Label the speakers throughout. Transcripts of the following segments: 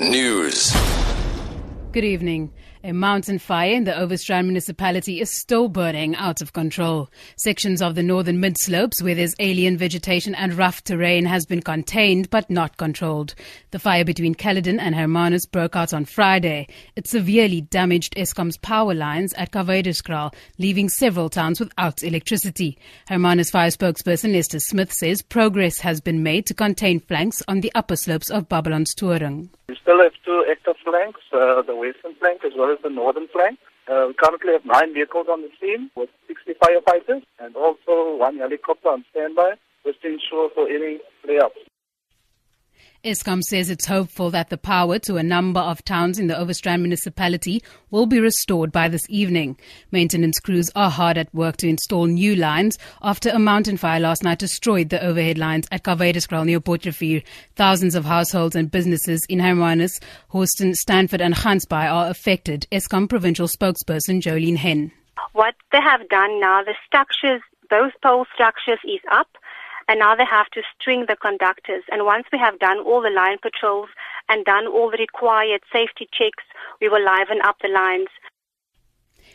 Speaker 1: News.
Speaker 2: Good evening. A mountain fire in the Overstrand municipality is still burning out of control. Sections of the northern mid slopes where there's alien vegetation and rough terrain has been contained but not controlled. The fire between Caledon and Hermanus broke out on Friday. It severely damaged Eskom's power lines at Karwyderskraal, leaving several towns without electricity. Hermanus fire spokesperson Lester Smith says progress has been made to contain flanks on the upper slopes of Babylonstoring.
Speaker 3: We still have uh, the western flank as well as the northern flank. Uh, we currently have nine vehicles on the scene with 60 firefighters and also one helicopter on standby just to ensure for any flare-ups.
Speaker 2: Eskom says it's hopeful that the power to a number of towns in the Overstrand municipality will be restored by this evening. Maintenance crews are hard at work to install new lines after a mountain fire last night destroyed the overhead lines at Karwyderskraal near Potchefstroom. Thousands of households and businesses in Hermanus, Hawston, Stanford and Gansbaai are affected. Eskom provincial spokesperson Jolene Henn.
Speaker 4: What they have done now, the structures, both pole structures is up and now they have to string the conductors. And once we have done all the line patrols and done all the required safety checks, we will liven up the lines.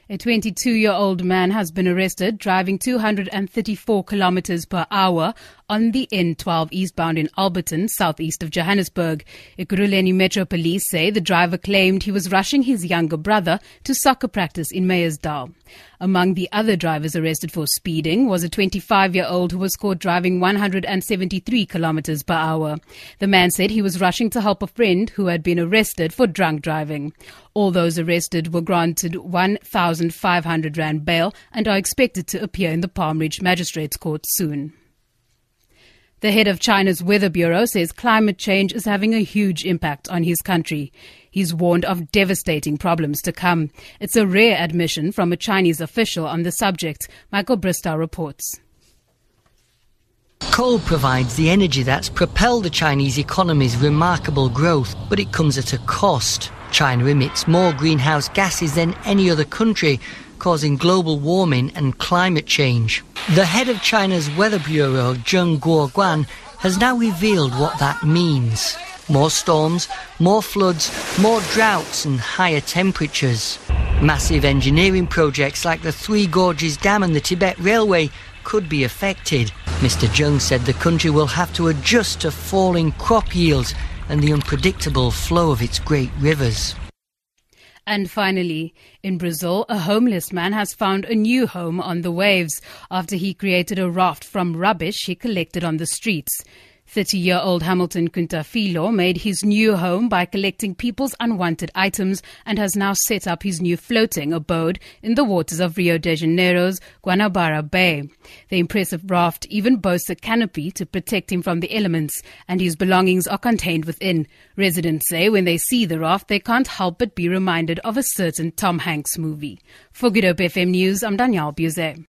Speaker 2: A 22 year old man has been arrested driving 234 kilometers per hour on the N12 eastbound in Alberton, southeast of Johannesburg. Ekurhuleni Metro Police say the driver claimed he was rushing his younger brother to soccer practice in Meyersdal. Among the other drivers arrested for speeding was a 25 year old who was caught driving 173 kilometers per hour. The man said he was rushing to help a friend who had been arrested for drunk driving. All those arrested were granted 1,500 Rand bail and are expected to appear in the Palm Ridge Magistrates Court soon. The head of China's Weather Bureau says climate change is having a huge impact on his country. He's warned of devastating problems to come. It's a rare admission from a Chinese official on the subject. Michael Bristow reports.
Speaker 5: Coal provides the energy that's propelled the Chinese economy's remarkable growth, but it comes at a cost. China emits more greenhouse gases than any other country, causing global warming and climate change. The head of China's Weather Bureau, Zheng Guoguang, has now revealed what that means. More storms, more floods, more droughts and higher temperatures. Massive engineering projects like the Three Gorges Dam and the Tibet Railway could be affected. Mr. Zheng said the country will have to adjust to falling crop yields and the unpredictable flow of its great rivers.
Speaker 2: And finally, in Brazil, a homeless man has found a new home on the waves after he created a raft from rubbish he collected on the streets. 30 year old Hamilton Kuntafilo made his new home by collecting people's unwanted items and has now set up his new floating abode in the waters of Rio de Janeiro's Guanabara Bay. The impressive raft even boasts a canopy to protect him from the elements, and his belongings are contained within. Residents say when they see the raft, they can't help but be reminded of a certain Tom Hanks movie. For Good Hope FM News, I'm Danielle Buzet.